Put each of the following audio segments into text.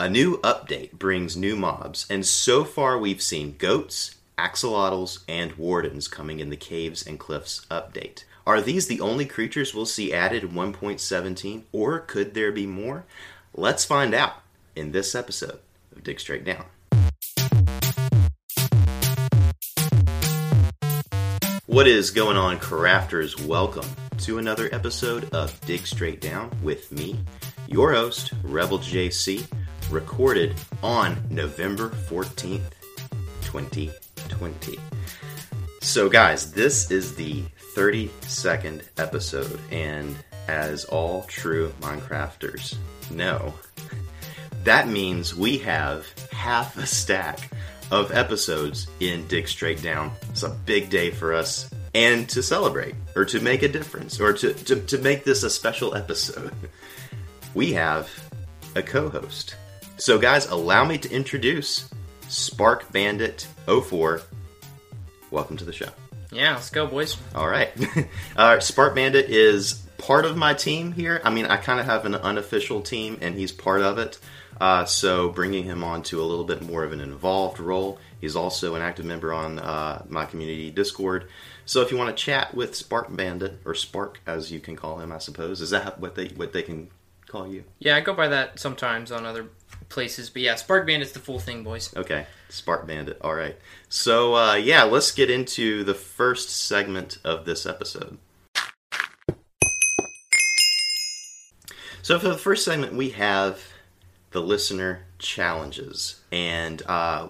A new update brings new mobs, and so far we've seen goats, axolotls, and wardens coming in the Caves and Cliffs update. Are these the only creatures we'll see added in 1.17, or could there be more? Let's find out in this episode of Dig Straight Down. What is going on, crafters? Welcome to another episode of Dig Straight Down with me, your host, Rebel JC recorded on November 14th, 2020. So, guys, this is the 32nd episode, and as all true Minecrafters know, that means we have half a stack of episodes in Dig Straight Down. It's a big day for us, and to celebrate, or to make a difference, or to, to, to make this a special episode, we have a co host. So, guys, allow me to introduce Spark Bandit 04. Welcome to the show. Yeah, let's go, boys. All right. uh, Spark Bandit is part of my team here. I mean, I kind of have an unofficial team, and he's part of it. Uh, so, bringing him on to a little bit more of an involved role. He's also an active member on uh, my community Discord. So, if you want to chat with Spark Bandit, or Spark as you can call him, I suppose, is that what they what they can call you? Yeah, I go by that sometimes on other places. But yeah, Spark Bandit's the full thing, boys. Okay, Spark Bandit. All right. So uh, yeah, let's get into the first segment of this episode. So for the first segment, we have the listener challenges, and uh,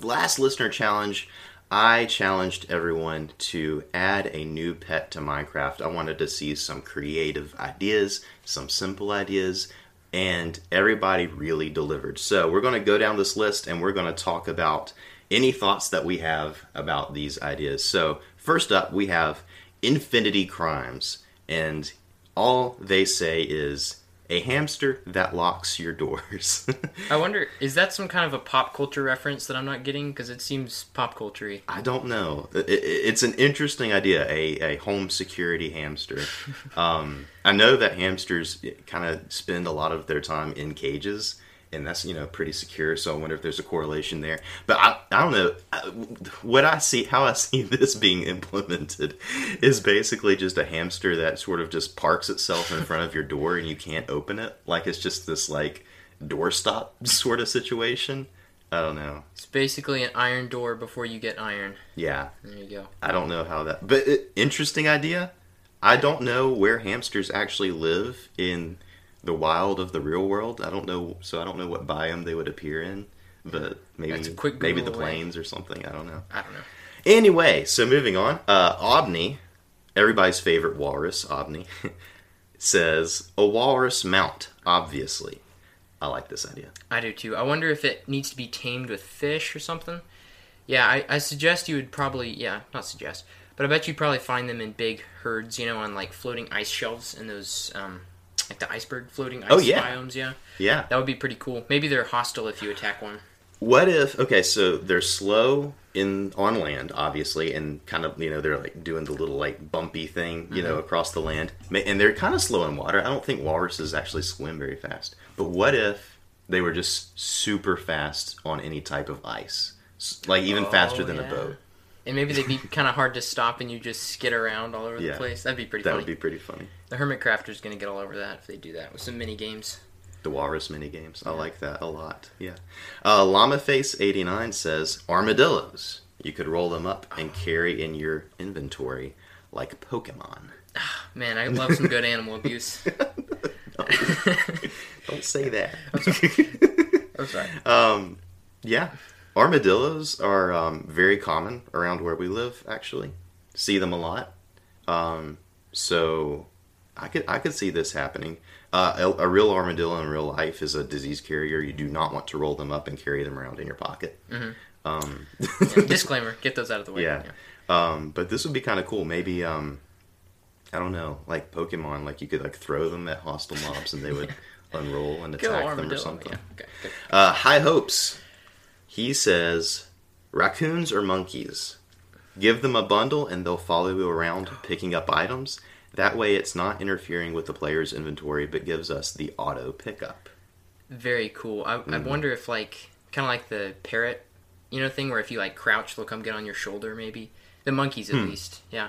last listener challenge. I challenged everyone to add a new pet to Minecraft. I wanted to see some creative ideas, some simple ideas, and everybody really delivered. So we're going to go down this list and we're going to talk about any thoughts that we have about these ideas. So first up, we have Infinity Crimes, and all they say is a hamster that locks your doors. I wonder, is that some kind of a pop culture reference that I'm not getting? Because it seems pop culturey. I don't know. It, it, it's an interesting idea, a, a home security hamster. um, I know that hamsters kind of spend a lot of their time in cages and that's you know pretty secure. So I wonder if there's a correlation there. But I, I don't know what I see how I see this being implemented is basically just a hamster that sort of just parks itself in front of your door and you can't open it. Like it's just this like doorstop sort of situation. I don't know. It's basically an iron door before you get iron. Yeah. There you go. I don't know how that, but it, interesting idea. I don't know where hamsters actually live in the wild of the real world. I don't know, so I don't know what biome they would appear in, but maybe maybe the plains or something. I don't know. I don't know. Anyway, so moving on. Uh, Obney, everybody's favorite walrus, Obney, says a walrus mount. Obviously, I like this idea. I do too. I wonder if it needs to be tamed with fish or something. Yeah, I, I suggest you would probably yeah, not suggest, but I bet you'd probably find them in big herds, you know, on like floating ice shelves in those um, like the iceberg floating ice oh, yeah. biomes. Yeah, yeah, that would be pretty cool. Maybe they're hostile if you attack one. What if? Okay, so they're slow in on land, obviously, and kind of you know they're like doing the little like bumpy thing, you mm-hmm. know, across the land, and they're kind of slow in water. I don't think walruses actually swim very fast. But what if they were just super fast on any type of ice, like even oh, faster than yeah. a boat? and maybe they'd be kind of hard to stop and you just skid around all over yeah. the place. That'd be pretty that funny. would be pretty funny. The Hermit Crafter's going to get all over that if they do that with some mini games. The Walrus mini games. I like that a lot. Yeah. Uh, LlamaFace89 says armadillos. You could roll them up and carry in your inventory like Pokemon. Ah, man, I love some good animal abuse. don't say that. I'm sorry. I'm sorry. Um, yeah, Armadillos are um, very common around where we live. Actually, see them a lot. Um, so I could I could see this happening. Uh, a, a real armadillo in real life is a disease carrier. You do not want to roll them up and carry them around in your pocket. Um, Yeah, disclaimer: get those out of the way. yeah. Um, but this would be kind of cool. Maybe um, I don't know, like Pokemon. Like you could like throw them at hostile mobs and they would unroll and attack them or something. Yeah. Okay. Good. Uh, high hopes. He says, raccoons or monkeys. Give them a bundle and they'll follow you around picking up items. That way, it's not interfering with the player's inventory, but gives us the auto pickup. Very cool. I, I wonder if like kind of like the parrot, you know, thing where if you like crouch, they'll come get on your shoulder. Maybe the monkeys at least. Yeah.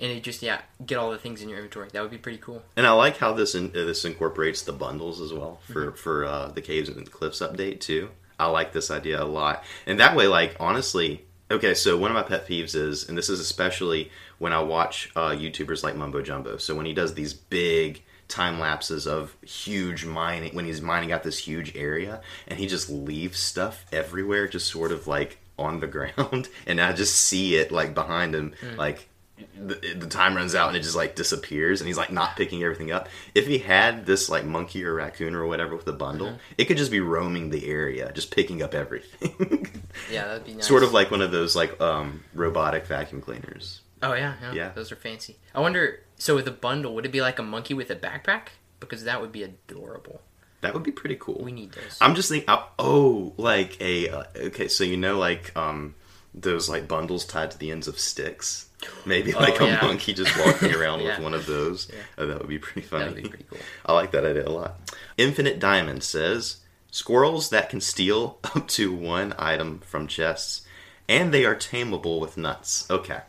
And it just yeah get all the things in your inventory. That would be pretty cool. And I like how this in, uh, this incorporates the bundles as well for for uh, the caves and cliffs update too. I like this idea a lot, and that way, like honestly, okay. So one of my pet peeves is, and this is especially when I watch uh, YouTubers like Mumbo Jumbo. So when he does these big time lapses of huge mining, when he's mining out this huge area, and he just leaves stuff everywhere, just sort of like on the ground, and I just see it like behind him, like the, the time runs out and it just like disappears and he's like not picking everything up if he had this like monkey or raccoon or whatever with a bundle it could just be roaming the area just picking up everything Yeah, that'd be nice. sort of like one of those like um robotic vacuum cleaners Oh yeah, yeah, Yeah. Those are fancy. I wonder. So with a bundle, would it be like a monkey with a backpack? Because that would be adorable. that would be pretty cool We need those. i'm just thinking uh, oh like a uh, okay so you know like um those like bundles tied to the ends of sticks maybe like Oh, a yeah. monkey just walking around Yeah. with one of those Oh, that would be pretty funny That'd be pretty cool. I like that idea a lot. Infinite Diamond says squirrels that can steal up to one item from chests, and they are tameable with nuts. Okay.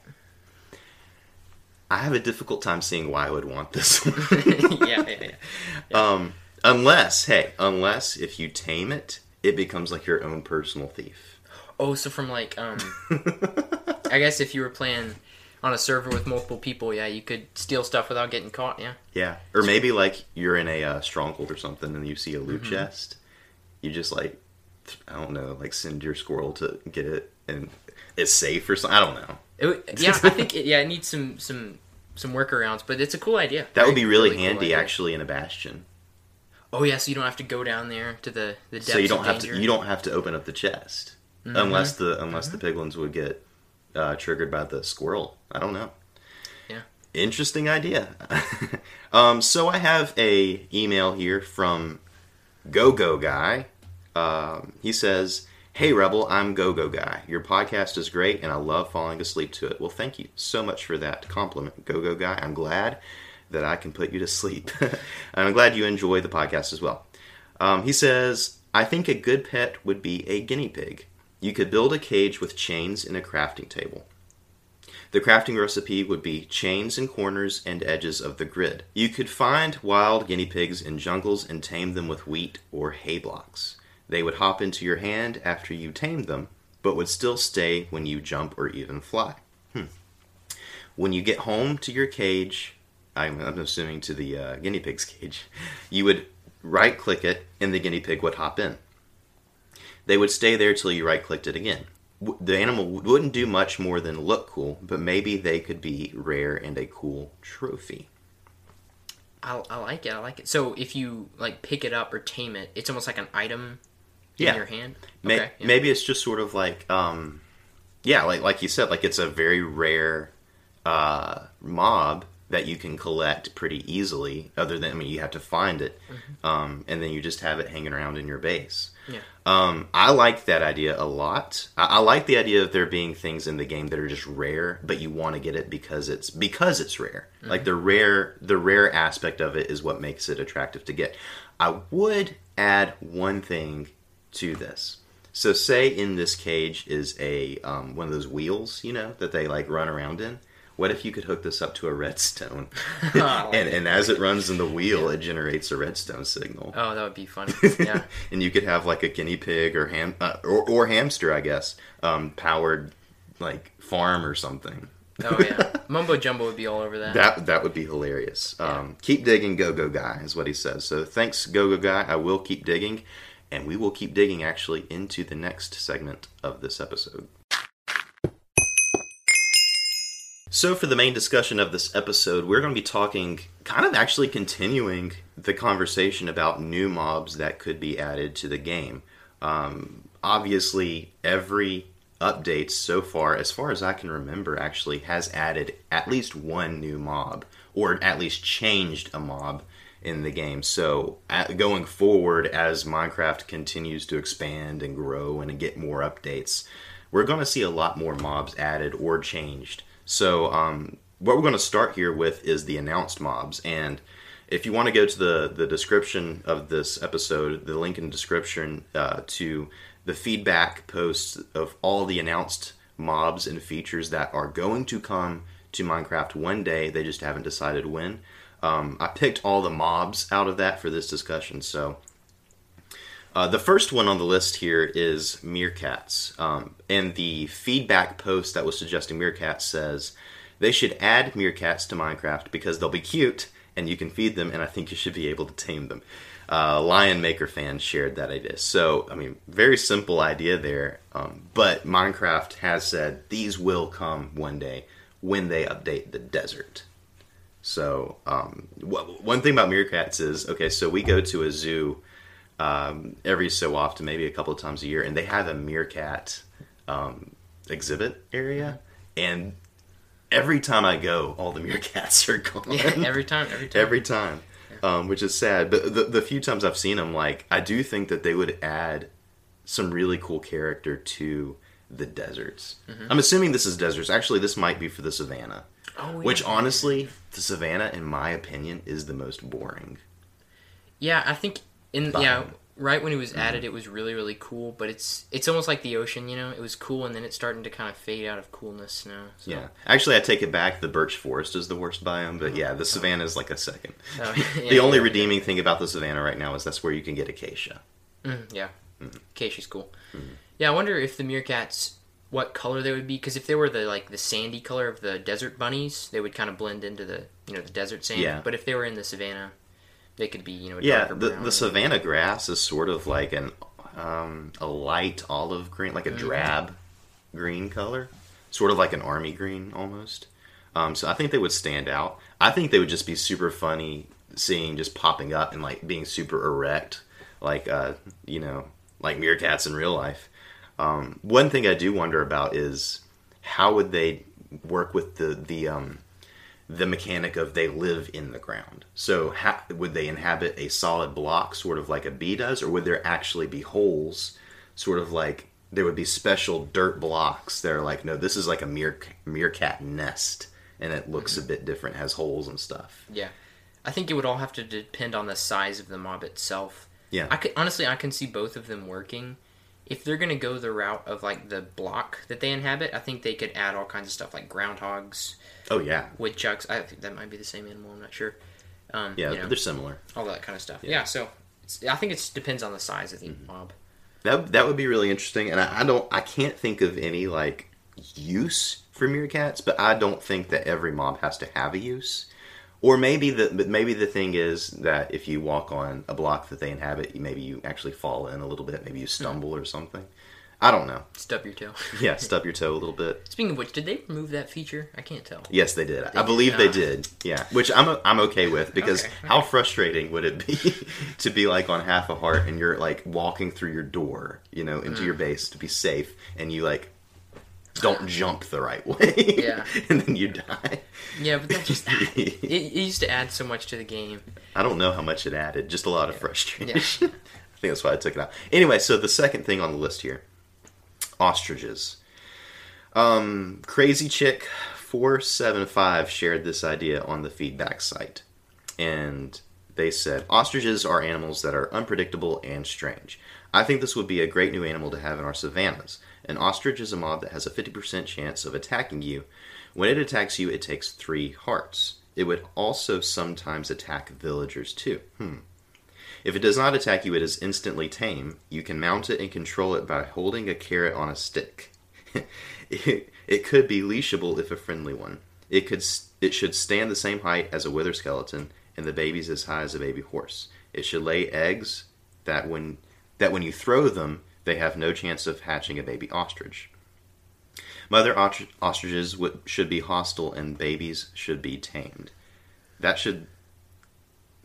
I have a difficult time seeing why I would want this. yeah, yeah, yeah. um, unless, hey, unless if you tame it, it becomes like your own personal thief. Oh, so from like um, I guess if you were playing on a server with multiple people, yeah, you could steal stuff without getting caught. Yeah. Yeah, or maybe like you're in a uh, stronghold or something, and you see a loot chest. You just like, I don't know, like send your squirrel to get it, and it's safe or something. I don't know. It, yeah, I think it, yeah, it needs some some some workarounds, but it's a cool idea. That would be really, cool handy, idea. actually, in a bastion. Oh yeah, so you don't have to go down there to the the depths So you don't of have danger. to you don't have to open up the chest unless the unless the piglins would get uh, triggered by the squirrel. I don't know. Yeah. Interesting idea. um, so I have a email here from Go Go Guy. Um, he says, "Hey Rebel, I'm Go Go Guy. Your podcast is great, and I love falling asleep to it. Well, thank you so much for that compliment, Go Go Guy. I'm glad that I can put you to sleep, and I'm glad you enjoy the podcast as well." Um, he says, "I think a good pet would be a guinea pig. You could build a cage with chains and a crafting table." The crafting recipe would be chains and corners and edges of the grid. You could find wild guinea pigs in jungles and tame them with wheat or hay blocks. They would hop into your hand after you tamed them, but would still stay when you jump or even fly. Hmm. When you get home to your cage, I'm, I'm assuming to the uh, guinea pig's cage, you would right click it and the guinea pig would hop in. They would stay there till you right clicked it again. The animal wouldn't do much more than look cool, but maybe they could be rare and a cool trophy. I, I like it. I like it. So if you like pick it up or tame it, it's almost like an item in Yeah. your hand. Okay. yeah. Maybe it's just sort of like, um, yeah, like like you said, like it's a very rare uh, mob that you can collect pretty easily. Other than, I mean, you have to find it, um, and then you just have it hanging around in your base. Yeah. Um, I like that idea a lot. I, I like the idea of there being things in the game that are just rare, but you want to get it because it's because it's rare. Like the rare, the rare aspect of it is what makes it attractive to get. I would add one thing to this. So, say in this cage is a um, one of those wheels, you know, that they like run around in. What if you could hook this up to a redstone, and and as it runs in the wheel, it generates a redstone signal Oh, that would be funny. Yeah. and you could have like a guinea pig or ham uh, or, or hamster, I guess, um, powered like farm or something. oh yeah. Mumbo jumbo would be all over that. That that would be hilarious. Um, keep digging, go go guy is what he says. So thanks, go go guy. I will keep digging, and we will keep digging actually into the next segment of this episode. So, for the main discussion of this episode, we're going to be talking, kind of actually continuing the conversation about new mobs that could be added to the game. Um, obviously, every update so far, as far as I can remember, actually has added at least one new mob, or at least changed a mob in the game. So, at, going forward, as Minecraft continues to expand and grow and get more updates, we're going to see a lot more mobs added or changed. So, um, what we're going to start here with is the announced mobs. And if you want to go to the, the description of this episode, the link in the description uh, to the feedback posts of all the announced mobs and features that are going to come to Minecraft one day. They just haven't decided when. Um, I picked all the mobs out of that for this discussion. So uh, the first one on the list here is meerkats. Um, and the feedback post that was suggesting meerkats says they should add meerkats to Minecraft because they'll be cute and you can feed them, and I think you should be able to tame them uh, Lion Maker fans shared that idea. So, I mean, very simple idea there. Um, but Minecraft has said these will come one day when they update the desert. So, um, one thing about meerkats is okay, so we go to a zoo um, every so often, maybe a couple of times a year, and they have a meerkat um, exhibit area. And every time I go, all the meerkats are gone. Yeah, every time, every time. every time um, which is sad. But the, the few times I've seen them, like I do think that they would add some really cool character to the deserts. Mm-hmm. I'm assuming this is deserts. Actually, this might be for the savannah. Oh, yeah. Which honestly, the savannah, in my opinion, is the most boring. Yeah, I think in yeah right when it was added, it was really really cool. But it's it's almost like the ocean, you know. It was cool, and then it's starting to kind of fade out of coolness now. So. Yeah, actually, I take it back. The birch forest is the worst biome, but yeah, the savannah is like a second. Oh, yeah, the only yeah, redeeming yeah. thing about the savannah right now is that's where you can get acacia. Mm, yeah, mm. acacia's cool. Mm. Yeah, I wonder if the meerkats what color they would be because if they were the like the sandy color of the desert bunnies, they would kind of blend into the you know the desert sand. Yeah. But if they were in the savannah, they could be, you know, yeah. The the savannah grass is sort of like an um, a light olive green, like a mm-hmm. drab green color, sort of like an army green almost. Um, so I think they would stand out. I think they would just be super funny seeing just popping up and like being super erect, like uh, you know, like meerkats in real life. Um, one thing I do wonder about is how would they work with the the um, the mechanic of they live in the ground. So, ha- would they inhabit a solid block, sort of like a bee does, or would there actually be holes, sort of like there would be special dirt blocks that are like, no, this is like a mere- meerkat nest, and it looks mm-hmm. a bit different, has holes and stuff. Yeah, I think it would all have to depend on the size of the mob itself. Yeah, I could honestly, I can see both of them working. If they're gonna go the route of like the block that they inhabit, I think they could add all kinds of stuff like groundhogs Oh yeah, woodchucks. I think that might be the same animal. I'm not sure. Um, yeah, you know, they're similar. All that kind of stuff. Yeah, yeah so I think it depends on the size of the mm-hmm. mob. That that would be really interesting, and I, I don't, I can't think of any like use for meerkats, but I don't think that every mob has to have a use. Or maybe the but maybe the thing is that if you walk on a block that they inhabit, maybe you actually fall in a little bit, maybe you stumble mm-hmm. or something. I don't know. Stub your toe. yeah, stub your toe a little bit. Speaking of which, did they remove that feature? I can't tell. Yes, they did. They I believe did. they did. Yeah, which I'm I'm okay with because okay. how frustrating would it be to be like on half a heart and you're like walking through your door, you know, into mm. your base to be safe, and you like don't jump the right way. Yeah. and then you die. Yeah, but that just it, it, used to add so much to the game. I don't know how much it added. Just a lot yeah. of frustration. Yeah. I think that's why I took it out. Anyway, so the second thing on the list here ostriches. Um, Crazy Chick 475 shared this idea on the feedback site. And they said ostriches are animals that are unpredictable and strange. I think this would be a great new animal to have in our savannas. An ostrich is a mob that has a 50% chance of attacking you. When it attacks you, it takes three hearts. It would also sometimes attack villagers too. Hmm. If it does not attack you, it is instantly tame. You can mount it and control it by holding a carrot on a stick. it, it could be leashable if a friendly one. It could it should stand the same height as a wither skeleton, and the baby's as high as a baby horse. It should lay eggs that when that when you throw them, they have no chance of hatching a baby ostrich. Mother ostr- ostriches would, should be hostile and babies should be tamed. That should.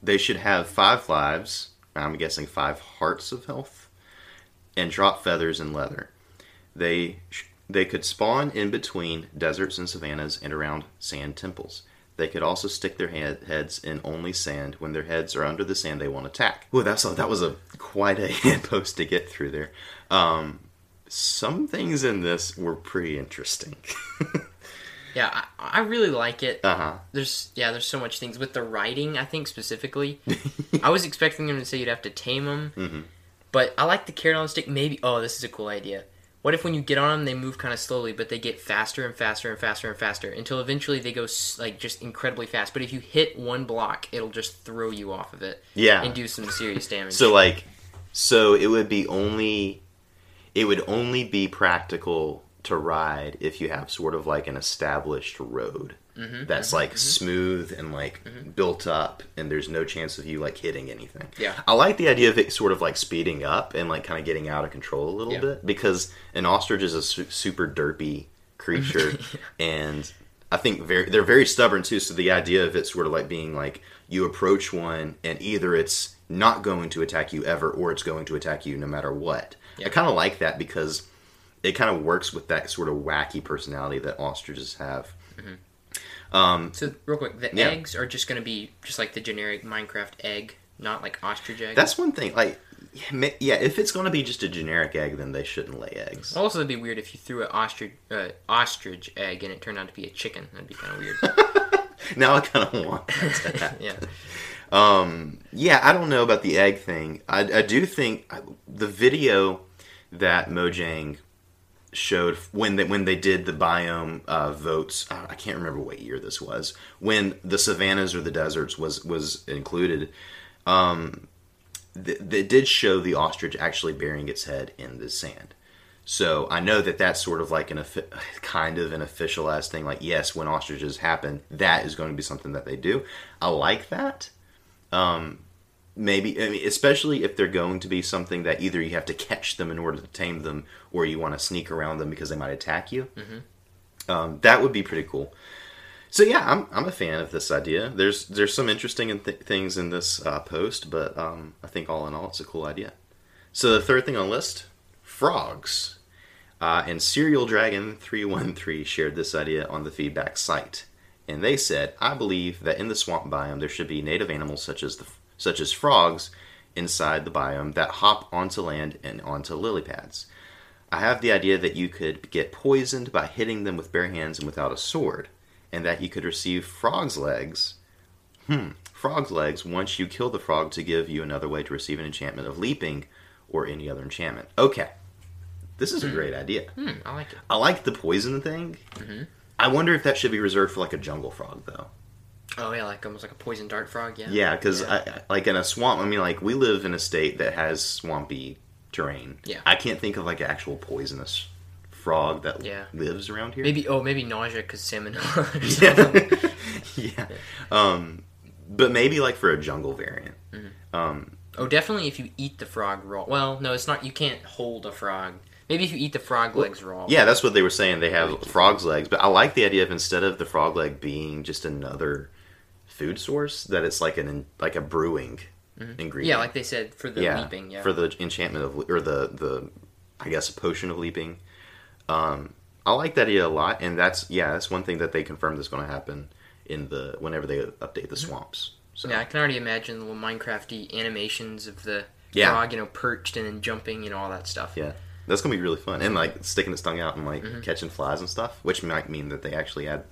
They should have five lives. I'm guessing five hearts of health, and drop feathers and leather. They they could spawn in between deserts and savannas and around sand temples. They could also stick their head, heads in only sand. When their heads are under the sand, they won't attack. Ooh, that's a, that was a quite a post to get through there. Um, some things in this were pretty interesting. Yeah, I, I really like it. uh huh. There's yeah, there's so much things with the writing. I think specifically, I was expecting them to say you'd have to tame them, Mhm. but I like the carrot on the stick. Maybe oh, this is a cool idea. What if when you get on them, they move kind of slowly, but they get faster and faster and faster and faster until eventually they go like just incredibly fast. But if you hit one block, it'll just throw you off of it Yeah. and do some serious damage. So like, so it would be only, it would only be practical to ride if you have sort of like an established road Mm-hmm, that's mm-hmm, like mm-hmm. smooth and like mm-hmm. built up, and there's no chance of you like hitting anything. Yeah. I like the idea of it sort of like speeding up and like kind of getting out of control a little Yeah. bit because an ostrich is a su- super derpy creature, and I think very they're very stubborn too. So the idea of it sort of like being like you approach one and either it's not going to attack you ever or it's going to attack you no matter what. Yeah. I kind of like that because it kind of works with that sort of wacky personality that ostriches have. So real quick, the Yeah. eggs are just going to be just like the generic Minecraft egg, not like ostrich egg. That's one thing. Like, yeah, if it's going to be just a generic egg, then they shouldn't lay eggs. also, it'd be weird if you threw an ostrich uh, ostrich egg and it turned out to be a chicken. That'd be kind of weird. Now I kind of want that yeah. Um, yeah, I don't know about the egg thing. I, I do think I- the video that Mojang showed when they when they did the biome uh, votes. uh, I can't remember what year this was. When the savannas or the deserts was was included. Um, th- they did show the ostrich actually burying its head in the sand. So I know that that's sort of like an kind of an officialized thing. Like, yes, when ostriches happen, that is going to be something that they do. I like that. Um, maybe, I mean, especially if they're going to be something that either you have to catch them in order to tame them, or you want to sneak around them because they might attack you. Um, that would be pretty cool. So yeah, I'm, I'm a fan of this idea. There's there's some interesting th- things in this uh, post, but um, I think all in all, it's a cool idea. So the third thing on the list, frogs. Uh, and Serial Dragon 313 shared this idea on the feedback site. And they said, I believe that in the swamp biome there should be native animals such as the such as frogs inside the biome that hop onto land and onto lily pads. I have the idea that you could get poisoned by hitting them with bare hands and without a sword, and that you could receive frog's legs. Hmm, frog's legs once you kill the frog to give you another way to receive an enchantment of leaping or any other enchantment. Okay, this is a great idea. Hmm, I like it. I like the poison thing. Mm-hmm. I wonder if that should be reserved for like a jungle frog though. Oh yeah, like almost like a poison dart frog. Yeah. Yeah, because like in a swamp, I mean, like we live in a state that has swampy terrain. Yeah. I can't think of like an actual poisonous frog that Yeah. lives around here. Maybe oh maybe nausea because or something. yeah. Um, but maybe like for a jungle variant. Um, Oh, definitely if you eat the frog raw. Well, no, it's not. You can't hold a frog. Maybe if you eat the frog legs raw. yeah, that's what they were saying. They have frog's legs, but I like the idea of instead of the frog leg being just another food source, that it's like an like a brewing ingredient. Mm-hmm. Yeah, like they said for the yeah, leaping. Yeah. for the enchantment of or the the I guess potion of leaping. Um, I like that idea a lot, and that's yeah, that's one thing that they confirmed is going to happen in the whenever they update the swamps. So Yeah, I can already imagine the little Minecrafty animations of the Yeah. frog, you know, perched and then jumping, you know, all that stuff. yeah, that's gonna be really fun, and like sticking its tongue out and like Mm-hmm. catching flies and stuff, which might mean that they actually add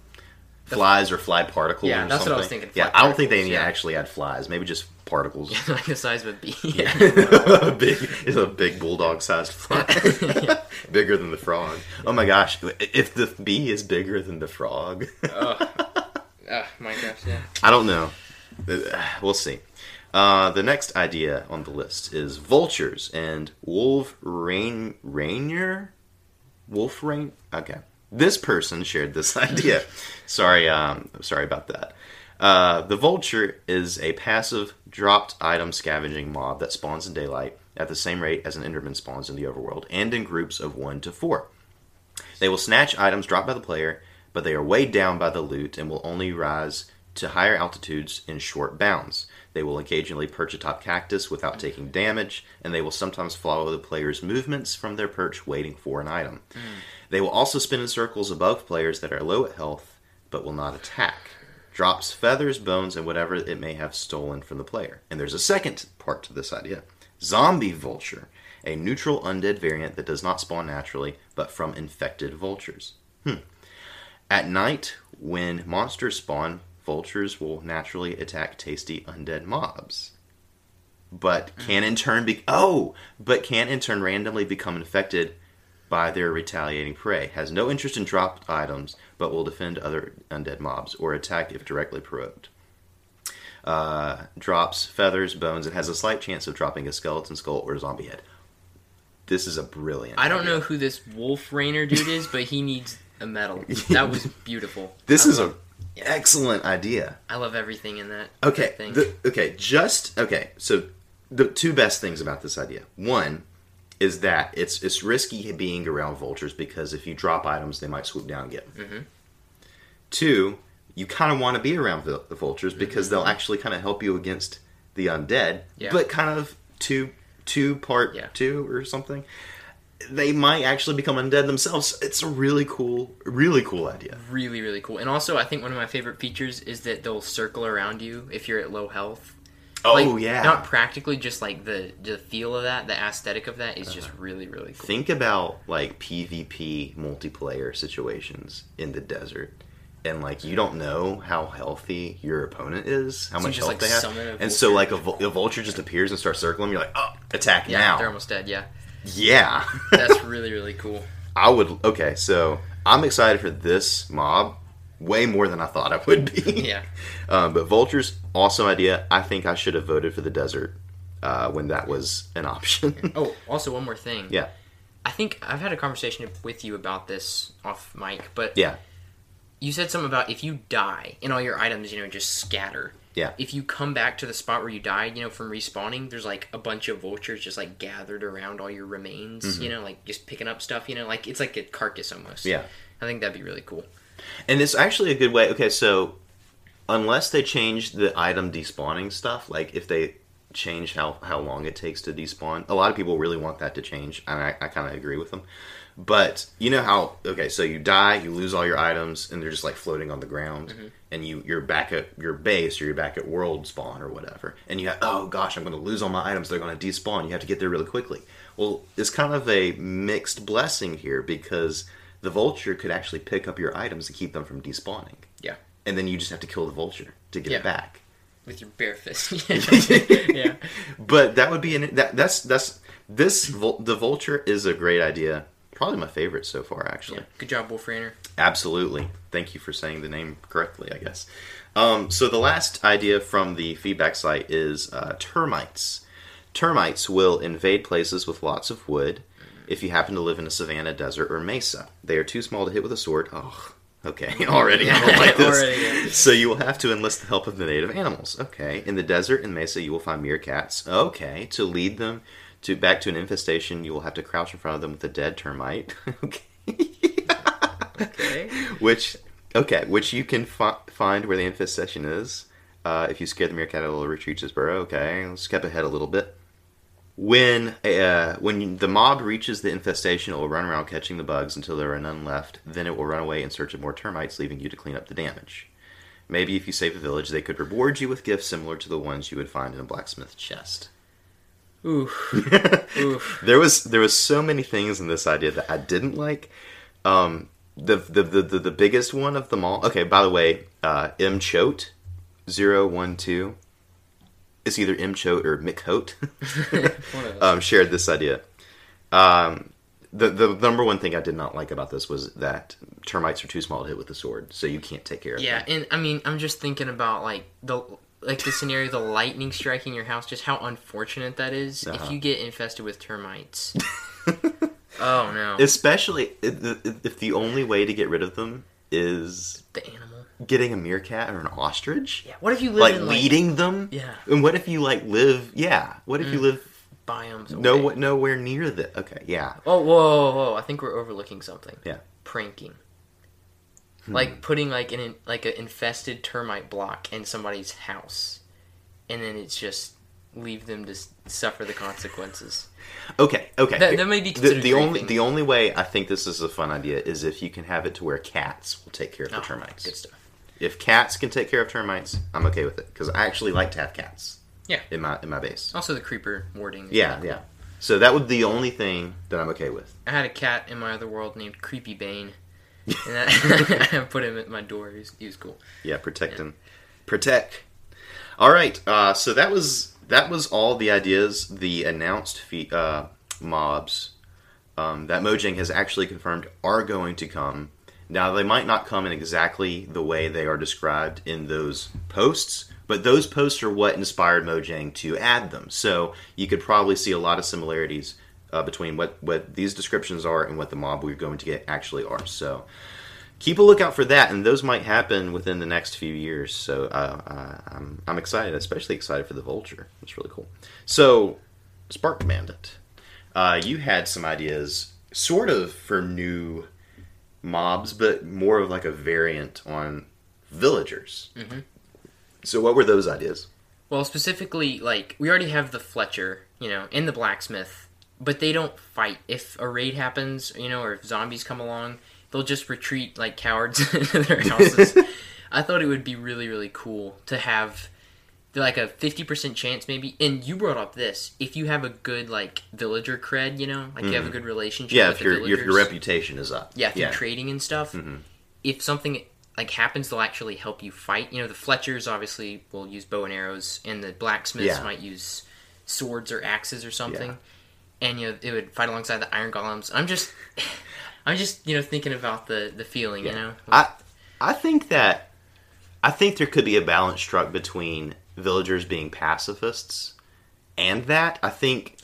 flies or fly particles. Yeah, or that's what I was thinking, Yeah, I don't think they yeah. actually add flies. Maybe just particles. like the size of a bee. Yeah, a big is a big bulldog sized fly, bigger than the frog. Oh my gosh! If the bee is bigger than the frog, Minecraft, yeah. I don't know. Uh, We'll see. Uh, the next idea on the list is vultures and wolf rain rainier wolf rain. Okay, this person shared this idea. sorry, um, sorry about that. Uh, the vulture is a passive dropped item scavenging mob that spawns in daylight at the same rate as an Enderman spawns in the overworld, and in groups of one to four. They will snatch items dropped by the player, but they are weighed down by the loot and will only rise to higher altitudes in short bounds. They will occasionally perch atop cactus without taking damage, and they will sometimes follow the player's movements from their perch waiting for an item. They will also spin in circles above players that are low at health but will not attack. Drops feathers, bones, and whatever it may have stolen from the player. And there's a second part to this idea Zombie Vulture, a neutral undead variant that does not spawn naturally but from infected vultures. Hmm. At night, when monsters spawn, vultures will naturally attack tasty undead mobs. But can in turn be oh, but can in turn randomly become infected by their retaliating prey. Has no interest in dropped items, but will defend other undead mobs or attack if directly provoked. Uh, drops feathers, bones, and has a slight chance of dropping a skeleton skull or zombie head. This is a brilliant. I don't idea. know who this Wolf Rainer dude is, but he needs a medal. That was beautiful. This I is a love- excellent idea. I love everything in that. Okay. that thing. the- okay. Just okay. So the two best things about this idea. One is that it's it's risky being around vultures because if you drop items, they might swoop down and get them. Mm-hmm. Two, you kind of want to be around the, the vultures because Mm-hmm. they'll actually kind of help you against the undead. Yeah. But kind of two two part Yeah. two or something. They might actually become undead themselves. It's a really cool, really cool idea. really really cool. And also, I think one of my favorite features is that they'll circle around you if you're at low health. Oh Like, yeah. Not practically, just like the the feel of that, the aesthetic of that is just Uh-huh. really really cool. Think about like PvP multiplayer situations in the desert. And like you don't know how healthy your opponent is, how So much health like, they have, and so like a, vul- a vulture just appears and starts circling. You're like, oh, attack Yeah, now! they're almost dead. Yeah, yeah, that's really really cool. I would. Okay, so I'm excited for this mob way more than I thought I would be. Yeah. um, but vultures, awesome idea. I think I should have voted for the desert uh, when that was an option. Oh, also one more thing. yeah, I think I've had a conversation with you about this off mic, but yeah, you said something about if you die and all your items, you know, just scatter. yeah. If you come back to the spot where you died, you know, from respawning, there's like a bunch of vultures just like gathered around all your remains, Mm-hmm. you know, like just picking up stuff, you know, like it's like a carcass almost. Yeah. I think that'd be really cool. And it's actually a good way. Okay, so unless they change the item despawning stuff, like if they change how, how long it takes to despawn, a lot of people really want that to change, and I, I kind of agree with them. But you know how okay, so you die, you lose all your items, and they're just like floating on the ground, mm-hmm. and you you're back at your base or you're back at world spawn or whatever, and you have oh gosh, I'm going to lose all my items, they're going to despawn. You have to get there really quickly. Well, it's kind of a mixed blessing here because the vulture could actually pick up your items to keep them from despawning. And then you just have to kill the vulture to get Yeah. it back. With your bare fist. yeah. But that would be an that that's that's this the vulture is a great idea. Probably my favorite so far, actually. yeah. Good job, Wolf Rainer. Absolutely. Thank you for saying the name correctly, I guess. Um, so the last idea from the feedback site is uh, termites. Termites will invade places with lots of wood if you happen to live in a savanna, desert, or mesa. They are too small to hit with a sword. Oh, okay. Already, I don't like this. Already. So you will have to enlist the help of the native animals. Okay. In the desert and mesa, you will find meerkats. Okay. To lead them to back to an infestation, you will have to crouch in front of them with a dead termite. okay Okay. which okay, which you can fi- find where the infestation is. Uh, if you scare the meerkat, it'll retreat to its burrow. Okay, let's skip ahead a little bit. When uh, when the mob reaches the infestation, it will run around catching the bugs until there are none left. Then it will run away in search of more termites, leaving you to clean up the damage. Maybe if you save a village, they could reward you with gifts similar to the ones you would find in a blacksmith chest. Oof. Oof. there was there was so many things in this idea that I didn't like. Um, the, the the the the biggest one of them all. Okay, by the way, uh, M Choate 012 It's either M Choate or Mick Hote. One of those. um, shared this idea. Um, the the number one thing I did not like about this was that termites are too small to hit with a sword, so you can't take care of Yeah, them. Yeah, and I mean, I'm just thinking about like the like the scenario, the lightning striking your house. Just how unfortunate that is Uh-huh. if you get infested with termites. oh no, Especially if the, if the only way to get rid of them is the animal. Getting a meerkat or an ostrich. Yeah. What if you live like in leading them. Yeah. And what if you like live? Yeah. What if you live biomes. Away. No, nowhere near the. Okay, yeah, Oh, whoa, whoa, whoa! I think we're overlooking something. yeah. Pranking. Hmm. Like putting like an like an infested termite block in somebody's house, and then it's just leave them to suffer the consequences. Okay, okay. That- that may be the, the only the only way I think this is a fun idea is if you can have it to where cats will take care of the Oh, termites. Good stuff. If cats can take care of termites, I'm okay with it because I actually like to have cats. Yeah. In my in my base. Also, the creeper warding. Yeah, yeah. So that would be the only thing that I'm okay with. I had a cat in my other world named Creepy Bane. And I, I put him at my door. He was, he was cool. Yeah, protect him. Protect. All right. Uh, so that was that was all the ideas, the announced fe- uh, mobs um, that Mojang has actually confirmed are going to come. Now they might not come in exactly the way they are described in those posts, but those posts are what inspired Mojang to add them. So you could probably see a lot of similarities uh, between what what these descriptions are and what the mob we're going to get actually are. So keep a lookout for that, and those might happen within the next few years. So uh, uh, I'm, I'm excited, especially excited for the Vulture. It's really cool. So, Spark Bandit, uh, you had some ideas, sort of for new mobs, but more of like a variant on villagers. Mm-hmm. So, what were those ideas? Well, specifically, like we already have the Fletcher, you know, and the blacksmith, but they don't fight. If a raid happens, you know, or if zombies come along, they'll just retreat like cowards into their houses. I thought it would be really, really cool to have like a fifty percent chance, maybe. And you brought up this: if you have a good like villager cred, you know, like you have a good relationship. Mm-hmm. Yeah, with if your, if your reputation is up. yeah, if yeah. Mm-hmm. trading and stuff. If something like happens, they'll actually help you fight. You know, the Fletchers obviously will use bow and arrows, and the blacksmiths Yeah. might use swords or axes or something. Yeah. And you know, it would fight alongside the iron golems. I'm just, I'm just you know thinking about the the feeling. You know, I I think that I think there could be a balance struck between villagers being pacifists and that. I think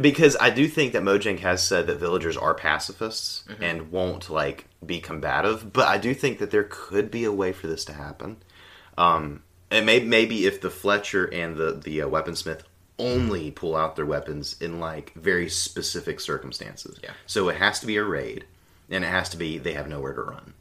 because I do think that Mojang has said that villagers are pacifists and won't like be combative, but I do think that there could be a way for this to happen. Um, and may, maybe if the Fletcher and the the uh, weaponsmith only pull out their weapons in like very specific circumstances. Yeah. So it has to be a raid, and it has to be they have nowhere to run,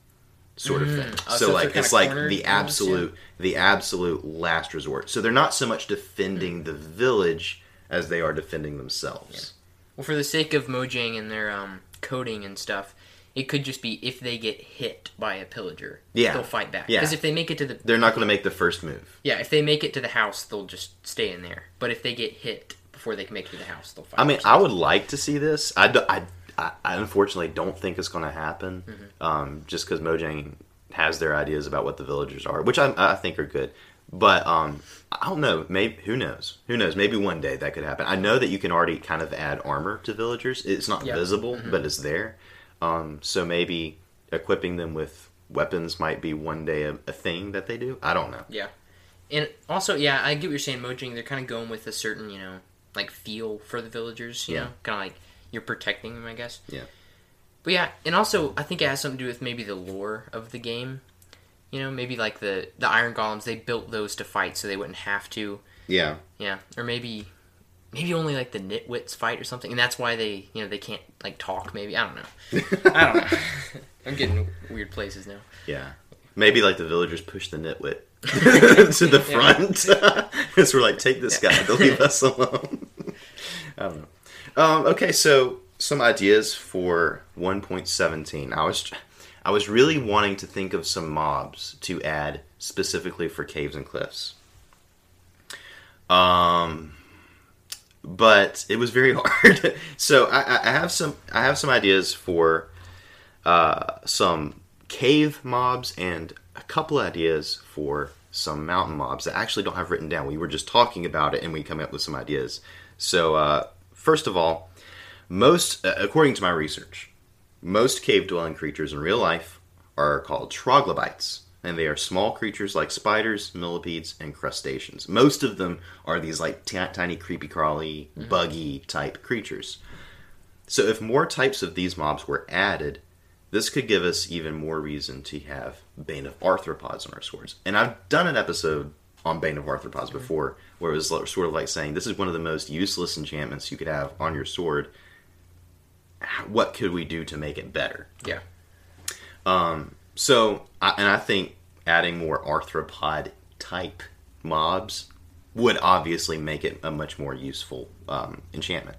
sort of mm-hmm. thing. Oh, so so like it's like the mm-hmm. almost, yeah. absolute the absolute last resort. So they're not so much defending mm. the village as they are defending themselves. well, for the sake of Mojang and their um, coding and stuff. It could just be if they get hit by a pillager, Yeah. they'll fight back. Yeah. Because if they make it to the They're not going to make the first move. Yeah, if they make it to the house, they'll just stay in there. But if they get hit before they can make it to the house, they'll fight. I mean. I would like to see this. I, do- I, I, I unfortunately don't think it's going to happen, Mm-hmm. um, just because Mojang has their ideas about what the villagers are, which I, I think are good. But um, I don't know. Maybe who knows? Who knows? Maybe one day that could happen. I know that you can already kind of add armor to villagers. It's not Yeah. visible, but it's there. Um, so maybe equipping them with weapons might be one day a, a thing that they do. I don't know. yeah, and also yeah, I get what you're saying. Mojang, they're kind of going with a certain you know like feel for the villagers. You Yeah. know, kind of like you're protecting them, I guess. Yeah. But yeah, and also I think it has something to do with maybe the lore of the game. You know, maybe like the the iron golems, they built those to fight so they wouldn't have to. Yeah. Yeah, or maybe maybe only like the nitwits fight or something, and that's why they you know they can't like talk. Maybe I don't know. I don't know. I'm getting weird places now. Yeah. Maybe like the villagers push the nitwit to the front. because we're like, take this guy, to leave us alone. I don't know. Um, okay, so some ideas for 1.17. I was I was really wanting to think of some mobs to add specifically for caves and cliffs. Um but it was very hard. so I, I have some I have some ideas for uh, some cave mobs and a couple ideas for some mountain mobs that I actually don't have written down. We were just talking about it and we come up with some ideas. So uh, first of all, most uh, according to my research, most cave dwelling creatures in real life are called troglobites, and they are small creatures like spiders, millipedes, and crustaceans. Most of them are these like ti- tiny, creepy, crawly, buggy type creatures. So if more types of these mobs were added, this could give us even more reason to have Bane of Arthropods on our swords. And I've done an episode on Bane of Arthropods before, where it was sort of like saying, "This is one of the most useless enchantments you could have on your sword. What could we do to make it better?" Yeah. So, I, and I think adding more arthropod type mobs would obviously make it a much more useful um, enchantment.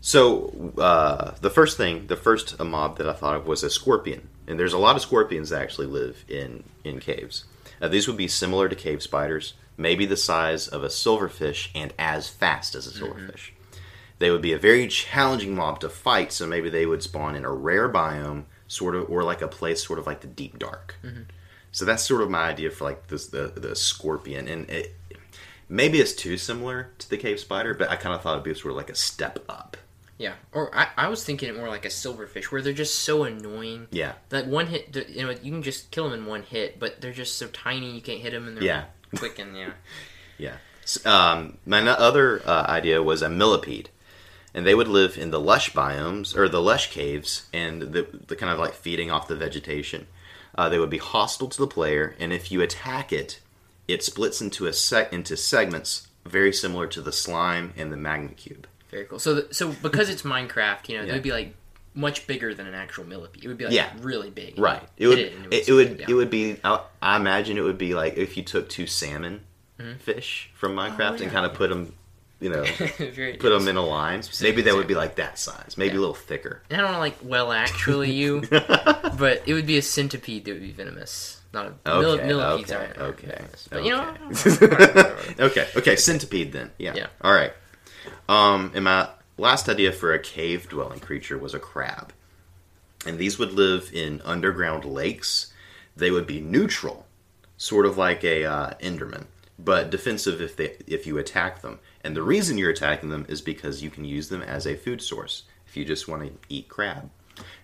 So, uh, the first thing, the first mob that I thought of was a scorpion, and there's a lot of scorpions that actually live in in caves. Uh, these would be similar to cave spiders, maybe the size of a silverfish and as fast as a silverfish. They would be a very challenging mob to fight, so maybe they would spawn in a rare biome, sort of, or like a place sort of like the deep dark. So that's sort of my idea for like this the the scorpion, and it, maybe it's too similar to the cave spider, but I kind of thought it'd be sort of like a step up. Yeah. Or I, I was thinking it more like a silverfish, where they're just so annoying. Yeah, Like one hit, you know, you can just kill them in one hit, but they're just so tiny you can't hit them, and they're Yeah. quick and yeah. yeah. S- Um, my other uh, idea was a millipede, and they would live in the lush biomes or the lush caves, and the, the kind of like feeding off the vegetation. Uh, they would be hostile to the player, and if you attack it, it splits into a sec into segments very similar to the slime and the magma cube. Very cool. So, the, so because it's Minecraft, you know, Yeah. it would be like much bigger than an actual millipede. It would be like Yeah. really big. Right. It would. it and It, would it would. It would be. I, I imagine it would be like if you took two salmon fish from Minecraft and Mm-hmm. Oh, yeah. kind of put them, you know, Very, put them in a line. Maybe they would be like that size. Maybe a little thicker. I don't know, like well, actually, you, but it would be a centipede that would be venomous. Not a mill- Okay. millipedes okay. aren't, aren't Okay. venomous. But you know, okay. okay. Okay. Centipede then. Yeah. Yeah. All right. Um, and my last idea for a cave dwelling creature was a crab, and these would live in underground lakes. They would be neutral, sort of like a uh, Enderman, but defensive if they if you attack them. And the reason you're attacking them is because you can use them as a food source if you just want to eat crab.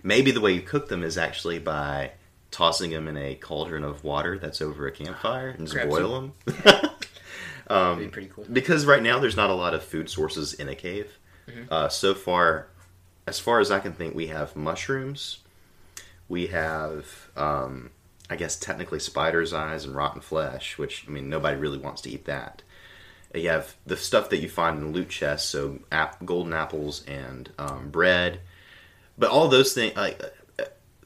Maybe the way you cook them is actually by tossing them in a cauldron of water that's over a campfire and just Crab boil them. that'd be pretty cool. because right now there's not a lot of food sources in a cave. Mm-hmm. Uh, so far, as far as I can think, we have mushrooms. We have, um, I guess, technically spider's eyes and rotten flesh, which I mean nobody really wants to eat that. You have the stuff that you find in loot chests, so ap- golden apples and um, bread. But all those things, like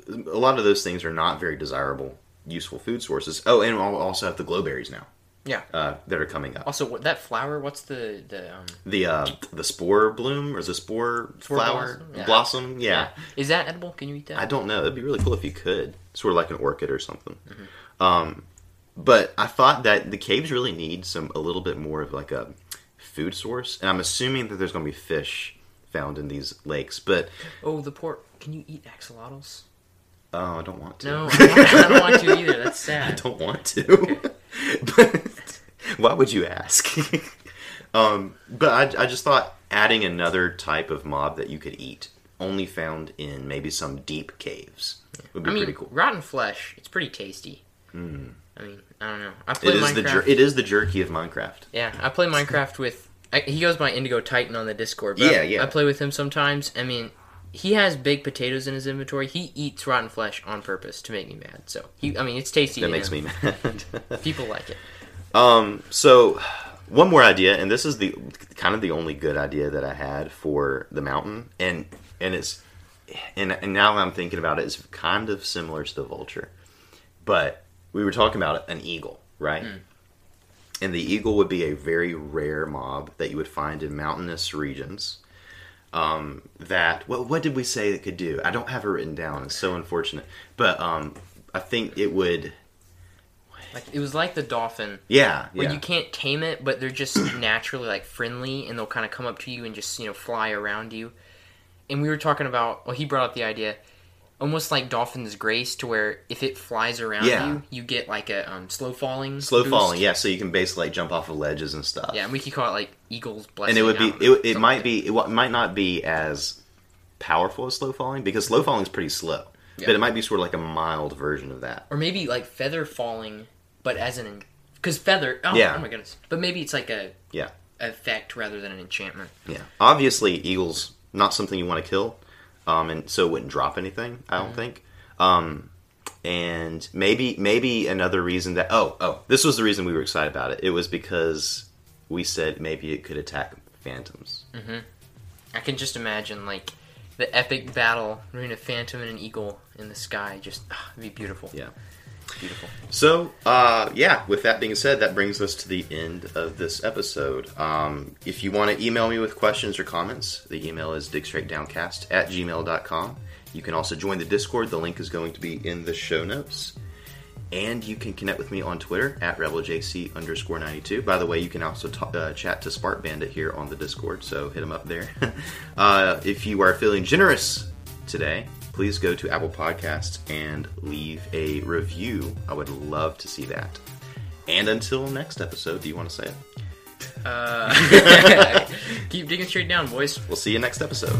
a lot of those things, are not very desirable, useful food sources. Oh, and we'll also have the glowberries now Yeah. uh, that are coming up. Also, what that flower? What's the the um, The uh, the spore bloom or the spore, Spore flower blossom? Yeah. blossom? Yeah. Is that edible? Can you eat that? I don't know. It'd be really cool if you could, sort of like an orchid or something. Um, but I thought that the caves really need some a little bit more of like a food source, and I'm assuming that there's going to be fish found in these lakes. But Oh, the pork. Can you eat axolotls? oh, I don't want to. No, I don't, I don't want to either. That's sad. I don't want to. but why would you ask? um, but I, I just thought adding another type of mob that you could eat, only found in maybe some deep caves, would be I mean, pretty cool. rotten flesh. It's pretty tasty. I mean, I don't know. I play It is Minecraft. the jer- it is the jerky of Minecraft. Yeah, I play Minecraft with. I, he goes by Indigo Titan on the Discord. But Yeah, I, yeah. I play with him sometimes. I mean, he has big potatoes in his inventory. He eats rotten flesh on purpose to make me mad. So he, I mean, it's tasty. That makes him. me mad. People like it. Um, so one more idea, and this is the kind of the only good idea that I had for the mountain, and and it's and and now I'm thinking about it, it's kind of similar to the vulture, but we were talking about an eagle, right? And the eagle would be a very rare mob that you would find in mountainous regions. Um, that what what did we say it could do? I don't have it written down. It's so unfortunate, but um, I think it would. Like it was like the dolphin, Yeah, where yeah. you can't tame it, but they're just naturally like friendly, and they'll kind of come up to you and just you know fly around you. And we were talking about. Well, he brought up the idea, almost like dolphin's grace, to where if it flies around Yeah. you, you get like a um, slow falling. slow boost. falling yeah so you can basically like jump off of ledges and stuff Yeah, and we could call it like eagle's blessing. and it would be it, it might like be it wa- might not be as powerful as slow falling because slow falling is pretty slow Yeah. but it might be sort of like a mild version of that or maybe like feather falling, but as an because feather. Oh, Yeah. oh my goodness! But maybe it's like a yeah effect rather than an enchantment. yeah obviously eagles not something you want to kill um and so it wouldn't drop anything i don't Mm-hmm. think um and maybe maybe another reason that oh oh this was the reason we were excited about it. It was because we said maybe it could attack phantoms. I can just imagine like the epic battle between a phantom and an eagle in the sky. Just ah, it'd be beautiful. Yeah. Beautiful. So, uh, yeah, with that being said, that brings us to the end of this episode. Um, if you want to email me with questions or comments, the email is digstraightdowncast at gmail.com. You can also join the Discord. The link is going to be in the show notes. And you can connect with me on Twitter at RebelJC underscore 92. By the way, you can also uh, chat to Spark Bandit here on the Discord, so hit him up there. uh, if you are feeling generous today, please go to Apple Podcasts and leave a review. I would love to see that. And until next episode, do you want to say it? Uh, keep digging straight down, boys. We'll see you next episode.